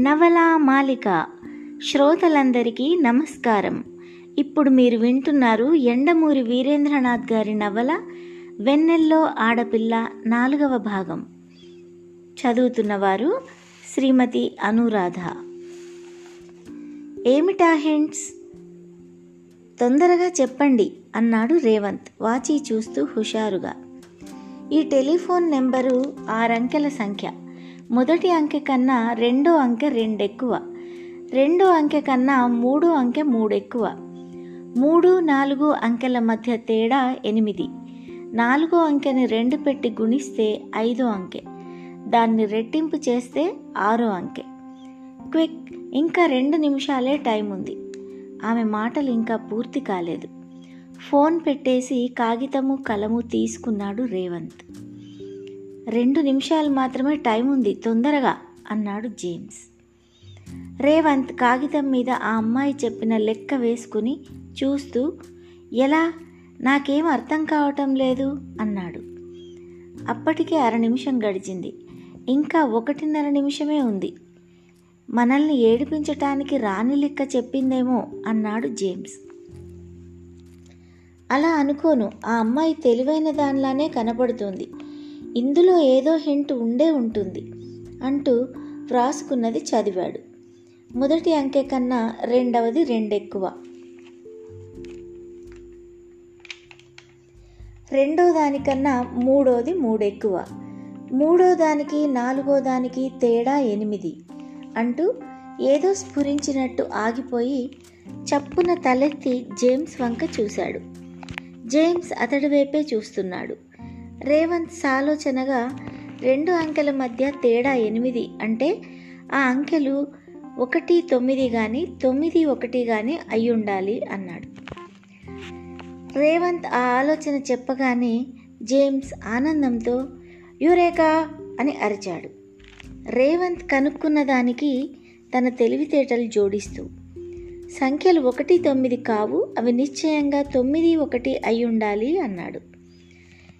నవలా మాలిక శ్రోతలందరికీ నమస్కారం. ఇప్పుడు మీరు వింటున్నారు ఎండమూరి వీరేంద్రనాథ్ గారి నవల వెన్నెల్లో ఆడపిల్ల నాలుగవ భాగం. చదువుతున్నవారు శ్రీమతి అనురాధ. ఏమిటా హెంట్స్? తొందరగా చెప్పండి అన్నాడు రేవంత్ వాచి చూస్తూ హుషారుగా. ఈ టెలిఫోన్ నెంబరు ఆరంకెల సంఖ్య. మొదటి అంకె కన్నా రెండో అంకె రెండెక్కువ. రెండో అంకె కన్నా మూడో అంకె మూడెక్కువ. మూడు నాలుగు అంకెల మధ్య తేడా ఎనిమిది. నాలుగో అంకెని రెండు పెట్టి గుణిస్తే ఐదో అంకె. దాన్ని రెట్టింపు చేస్తే ఆరో అంకె. క్విక్! ఇంకా రెండు నిమిషాలే టైం ఉంది ఆమె మాటలు ఇంకా పూర్తి కాలేదు. ఫోన్ పెట్టేసి కాగితము కలము తీసుకున్నాడు రేవంత్. రెండు నిమిషాలు మాత్రమే టైం ఉంది తొందరగా అన్నాడు జేమ్స్. రేవంత్ కాగితం మీద ఆ అమ్మాయి చెప్పిన లెక్క వేసుకుని చూస్తూ ఎలా? నాకేం అర్థం కావటం లేదు అన్నాడు. అప్పటికే అర నిమిషం గడిచింది. ఇంకా ఒకటిన్నర నిమిషమే ఉంది. మనల్ని ఏడిపించటానికి రాని లెక్క చెప్పిందేమో అన్నాడు జేమ్స్. అలా అనుకోను. ఆ అమ్మాయి తెలివైన దానిలానే కనపడుతుంది. ఇందులో ఏదో హింట్ ఉండే ఉంటుంది అంటూ వ్రాసుకున్నది చదివాడు. మొదటి అంకె కన్నా రెండవది రెండెక్కువ. రెండో దానికన్నా మూడోది మూడెక్కువ. మూడో దానికి నాలుగో దానికి తేడా ఎనిమిది అంటూ ఏదో స్ఫురించినట్టు ఆగిపోయి చప్పున తలెత్తి జేమ్స్ వంక చూశాడు. జేమ్స్ అతడి వైపే చూస్తున్నాడు. రేవంత్ సాలోచనగా రెండు అంకెల మధ్య తేడా ఎనిమిది అంటే ఆ అంకెలు ఒకటి తొమ్మిది కానీ తొమ్మిది ఒకటి కానీ అయ్యుండాలి అన్నాడు. రేవంత్ ఆ ఆలోచన చెప్పగానే జేమ్స్ ఆనందంతో యురేకా అని అరిచాడు. రేవంత్ కనుక్కున్న దానికి తన తెలివితేటలు జోడిస్తూ సంఖ్యలు ఒకటి తొమ్మిది కావు అవి నిశ్చయంగా తొమ్మిది ఒకటి అయి ఉండాలి అన్నాడు.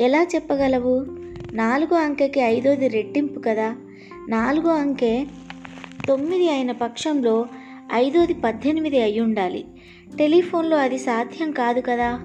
ఎలా చెప్పగలవు? నాలుగో అంకెకి ఐదోది రెట్టింపు కదా. నాలుగో అంకె తొమ్మిది అయిన పక్షంలో ఐదోది పద్దెనిమిది అయి ఉండాలి. టెలిఫోన్లో అది సాధ్యం కాదు కదా?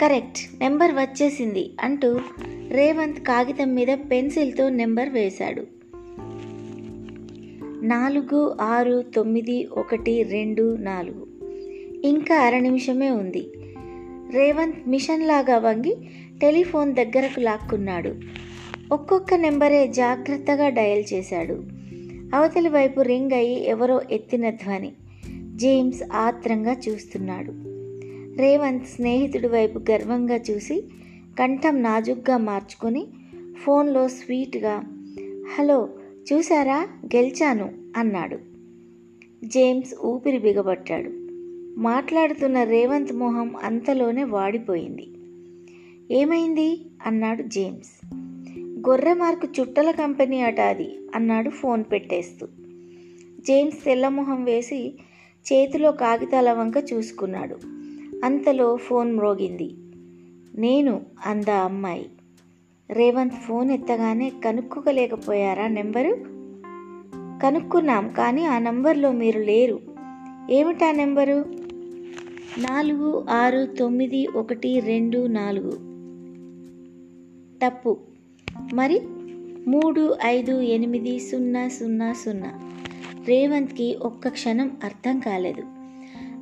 కరెక్ట్. నెంబర్ వచ్చేసింది అంటూ రేవంత్ కాగితం మీద పెన్సిల్తో నెంబర్ వేశాడు. నాలుగు ఆరు తొమ్మిది ఒకటి రెండు నాలుగు. ఇంకా అర నిమిషమే ఉంది. రేవంత్ మిషన్ లాగా వంగి టెలిఫోన్ దగ్గరకు లాక్కున్నాడు. ఒక్కొక్క నెంబరే జాగ్రత్తగా డయల్ చేశాడు. అవతలి వైపు రింగ్ అయి ఎవరో ఎత్తిన ధ్వని. జేమ్స్ ఆత్రంగా చూస్తున్నాడు. రేవంత్ స్నేహితుడి వైపు గర్వంగా చూసి కంఠం నాజుగ్గా మార్చుకొని ఫోన్లో స్వీట్గా హలో చూసారా గెలిచాను అన్నాడు. జేమ్స్ ఊపిరి బిగబట్టాడు. మాట్లాడుతున్న రేవంత్ మొహం అంతలోనే వాడిపోయింది. ఏమైంది? అన్నాడు జేమ్స్. గొర్రె మార్కు చుట్టల కంపెనీ అట అది అన్నాడు ఫోన్ పెట్టేస్తూ. జేమ్స్ తెల్లమొహం వేసి చేతిలో కాగితాల వంక చూసుకున్నాడు. అంతలో ఫోన్ మ్రోగింది. నేను అంద అమ్మాయి. రేవంత్ ఫోన్ ఎత్తగానే కనుక్కోలేకపోయారా నెంబరు? కనుక్కున్నాం కానీ ఆ నంబర్లో మీరు లేరు. ఏమిటా నెంబరు? నాలుగు ఆరు తొమ్మిది ఒకటి రెండు నాలుగు. తప్పు. మరి మూడు ఐదు ఎనిమిది సున్నా సున్నా సున్నా. రేవంత్కి ఒక్క క్షణం అర్థం కాలేదు.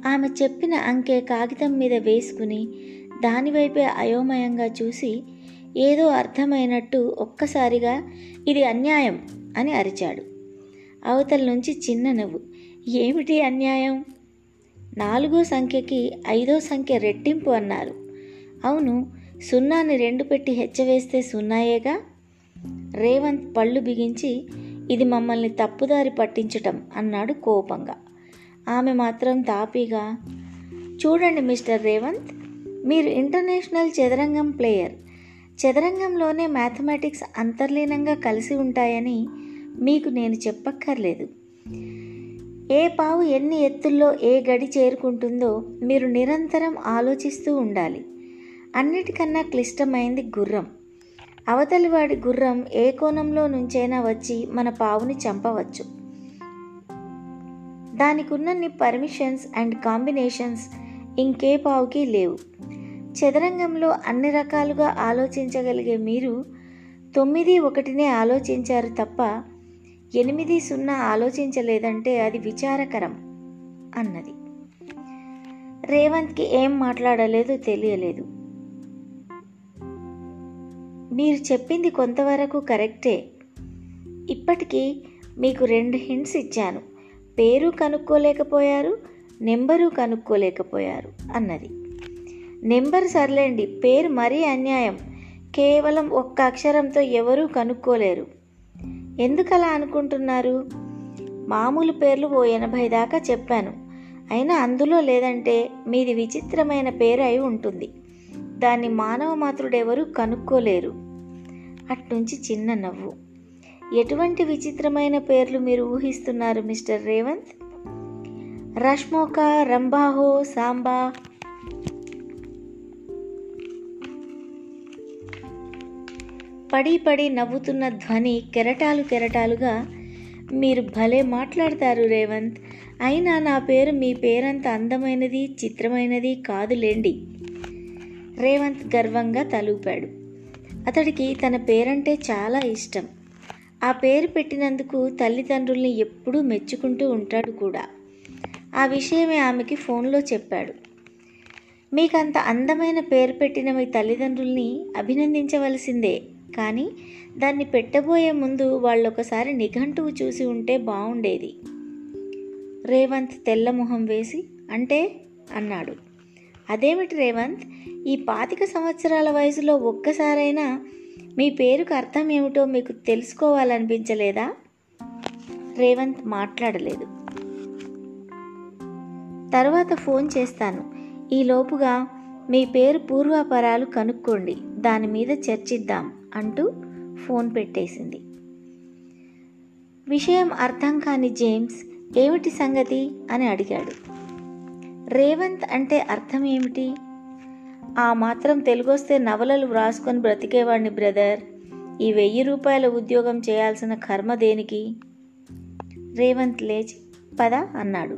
ఆమె చెప్పిన అంకె కాగితం మీద వేసుకుని దానివైపే అయోమయంగా చూసి ఏదో అర్థమైనట్టు ఒక్కసారిగా ఇది అన్యాయం అని అరిచాడు. అవతల నుంచి చిన్న నవ్వు. ఏమిటి అన్యాయం? నాలుగో సంఖ్యకి ఐదో సంఖ్య రెట్టింపు అన్నారు. అవును సున్నాని రెండు పెట్టి హెచ్చవేస్తే సున్నాయేగా? రేవంత్ పళ్ళు బిగించి ఇది మమ్మల్ని తప్పుదారి పట్టించటం అన్నాడు కోపంగా. ఆమె మాత్రం తాపీగా చూడండి మిస్టర్ రేవంత్ మీరు ఇంటర్నేషనల్ చదరంగం ప్లేయర్. చదరంగంలోనే మ్యాథమెటిక్స్ అంతర్లీనంగా కలిసి ఉంటాయని మీకు నేను చెప్పక్కర్లేదు. ఏ పావు ఎన్ని ఎత్తుల్లో ఏ గడి చేరుకుంటుందో మీరు నిరంతరం ఆలోచిస్తూ ఉండాలి. అన్నిటికన్నా క్లిష్టమైంది గుర్రం. అవతలివాడి గుర్రం ఏ కోణంలో నుంచైనా వచ్చి మన పావుని చంపవచ్చు. దానికున్నన్ని పర్మిషన్స్ అండ్ కాంబినేషన్స్ ఇంకే పావుకి లేవు. చదరంగంలో అన్ని రకాలుగా ఆలోచించగలిగే మీరు తొమ్మిది ఒకటినే ఆలోచించారు తప్ప ఎనిమిది సున్నా ఆలోచించలేదంటే అది విచారకరం అన్నది. రేవంత్కి ఏం మాట్లాడలేదో తెలియలేదు. మీరు చెప్పింది కొంతవరకు కరెక్టే. ఇప్పటికీ మీకు రెండు హింట్స్ ఇచ్చాను. పేరు కనుక్కోలేకపోయారు నెంబరు కనుక్కోలేకపోయారు అన్నది. నెంబర్ సర్లేండి పేరు మరీ అన్యాయం. కేవలం ఒక్క అక్షరంతో ఎవరూ కనుక్కోలేరు. ఎందుకలా అనుకుంటున్నారు? మామూలు పేర్లు ఓ ఎనభై దాకా చెప్పాను. అయినా అందులో లేదంటే మీది విచిత్రమైన పేరు అయి ఉంటుంది. దాన్ని మానవ మాతృడెవరూ కనుక్కోలేరు. అట్నుంచి చిన్న నవ్వు. ఎటువంటి విచిత్రమైన పేర్లు మీరు ఊహిస్తున్నారు మిస్టర్ రేవంత్? రష్మోక రంబాహో సాంబా? పడి పడి నవ్వుతున్న ధ్వని కెరటాలు కెరటాలుగా మీరు భలే మాట్లాడతారు రేవంత్. అయినా నా పేరు మీ పేరంత అందమైనది చిత్రమైనది కాదులేండి. రేవంత్ గర్వంగా తలూపాడు. అతడికి తన పేరంటే చాలా ఇష్టం. ఆ పేరు పెట్టినందుకు తల్లిదండ్రుల్ని ఎప్పుడూ మెచ్చుకుంటూ ఉంటాడు కూడా. ఆ విషయమే ఆమెకి ఫోన్లో చెప్పాడు. మీకు అంత అందమైన పేరు పెట్టిన మీ తల్లిదండ్రుల్ని అభినందించవలసిందే. కానీ దాన్ని పెట్టబోయే ముందు వాళ్ళు ఒకసారి నిఘంటువు చూసి ఉంటే బాగుండేది రేవంత్ తెల్లమొహం వేసి అంటే? అన్నాడు. అదేమిటి రేవంత్? ఈ పాతిక సంవత్సరాల వయసులో ఒక్కసారైనా మీ పేరుకు అర్థం ఏమిటో మీకు తెలుసుకోవాలనిపించలేదా? రేవంత్ మాట్లాడలేదు. తర్వాత ఫోన్ చేస్తాను. ఈలోపుగా మీ పేరు పూర్వాపరాలు కనుక్కోండి. దాని మీద చర్చిద్దాం అంటూ ఫోన్ పెట్టేసింది. విషయం అర్థం కాని జేమ్స్ ఏమిటి సంగతి అని అడిగాడు. రేవంత్ అంటే అర్థం ఏమిటి? ఆ మాత్రం తెలుగొస్తే నవలలు వ్రాసుకొని బ్రతికేవాడిని బ్రదర్. ఈ వెయ్యి రూపాయల ఉద్యోగం చేయాల్సిన కర్మ దేనికి? రేవంత్ లేచి పద అన్నాడు.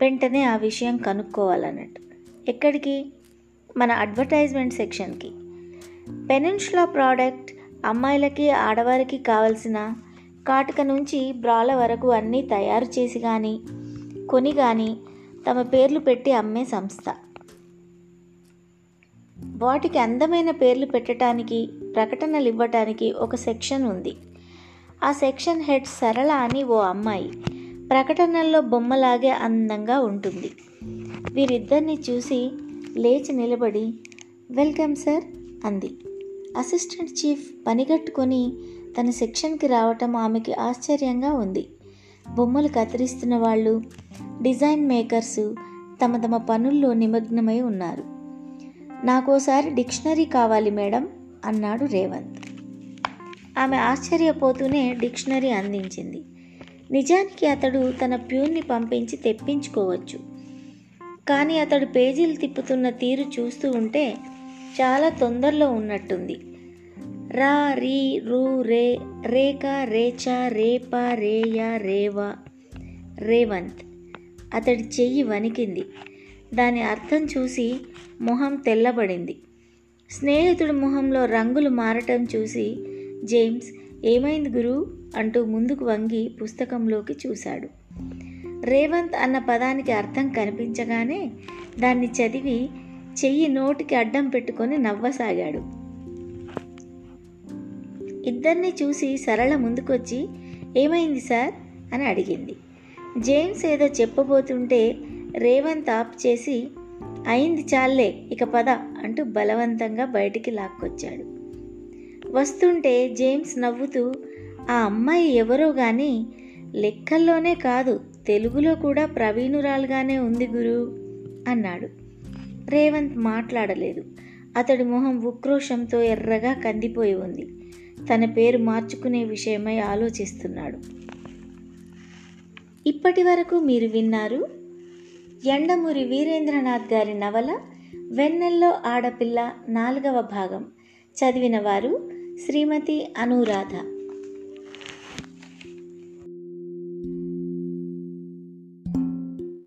వెంటనే ఆ విషయం కనుక్కోవాలన్నట్టు. ఎక్కడికి? మన అడ్వర్టైజ్మెంట్ సెక్షన్కి. పెనిన్షులా ప్రోడక్ట్ అమ్మాయిలకి ఆడవారికి కావలసిన కాటుక నుంచి బ్రాల వరకు అన్నీ తయారు చేసి కానీ కొని కానీ తమ పేర్లు పెట్టి అమ్మే సంస్థ. వాటికి అందమైన పేర్లు పెట్టడానికి ప్రకటనలు ఇవ్వటానికి ఒక సెక్షన్ ఉంది. ఆ సెక్షన్ హెడ్ సరళ అని ఓ అమ్మాయి. ప్రకటనల్లో బొమ్మలాగే అందంగా ఉంటుంది. వీరిద్దరిని చూసి లేచి నిలబడి వెల్కమ్ సార్ అంది. అసిస్టెంట్ చీఫ్ పనిగట్టుకొని తన సెక్షన్కి రావటం ఆమెకి ఆశ్చర్యంగా ఉంది. బొమ్మలు కత్తిరిస్తున్న వాళ్ళు డిజైన్ మేకర్సు తమ తమ పనుల్లో నిమగ్నమై ఉన్నారు. నాకోసారి డిక్షనరీ కావాలి మేడం అన్నాడు రేవంత్. ఆమె ఆశ్చర్యపోతూనే డిక్షనరీ అందించింది. నిజానికి అతడు తన ప్యూన్ని పంపించి తెప్పించుకోవచ్చు. కానీ అతడు పేజీలు తిప్పుతున్న తీరు చూస్తూ ఉంటే చాలా తొందరలో ఉన్నట్టుంది. రా రీ రూ రే రేక రేచ రేప రేయ రేవ రేవంత్. అతడి చెయ్యి వణికింది. దాని అర్థం చూసి మొహం తెల్లబడింది. స్నేహితుడి మొహంలో రంగులు మారటం చూసి జేమ్స్ ఏమైంది గురు అంటూ ముందుకు వంగి పుస్తకంలోకి చూశాడు. రేవంత్ అన్న పదానికి అర్థం కనిపించగానే దాన్ని చదివి చెయ్యి నోటికి అడ్డం పెట్టుకొని నవ్వసాగాడు. ఇద్దరిని చూసి సరళ ముందుకొచ్చి ఏమైంది సార్ అని అడిగింది. జేమ్స్ ఏదో చెప్పబోతుంటే రేవంత్ ఆప్ చేసి అయింది చాలే ఇక పద అంటూ బలవంతంగా బయటికి లాక్కొచ్చాడు. వస్తుంటే జేమ్స్ నవ్వుతూ ఆ అమ్మాయి ఎవరో గాని లెక్కల్లోనే కాదు తెలుగులో కూడా ప్రవీణురాలుగానే ఉంది గురు అన్నాడు. రేవంత్ మాట్లాడలేదు. అతడి మొహం ఉక్రోషంతో ఎర్రగా కందిపోయి ఉంది. తన పేరు మార్చుకునే విషయమై ఆలోచిస్తున్నాడు. ఇప్పటి వరకు మీరు విన్నారు? ఎండమూరి వీరేంద్రనాథ్ గారి నవల వెన్నెల్లో ఆడపిల్ల నాలుగవ భాగం. చదివిన వారు శ్రీమతి అనురాధ.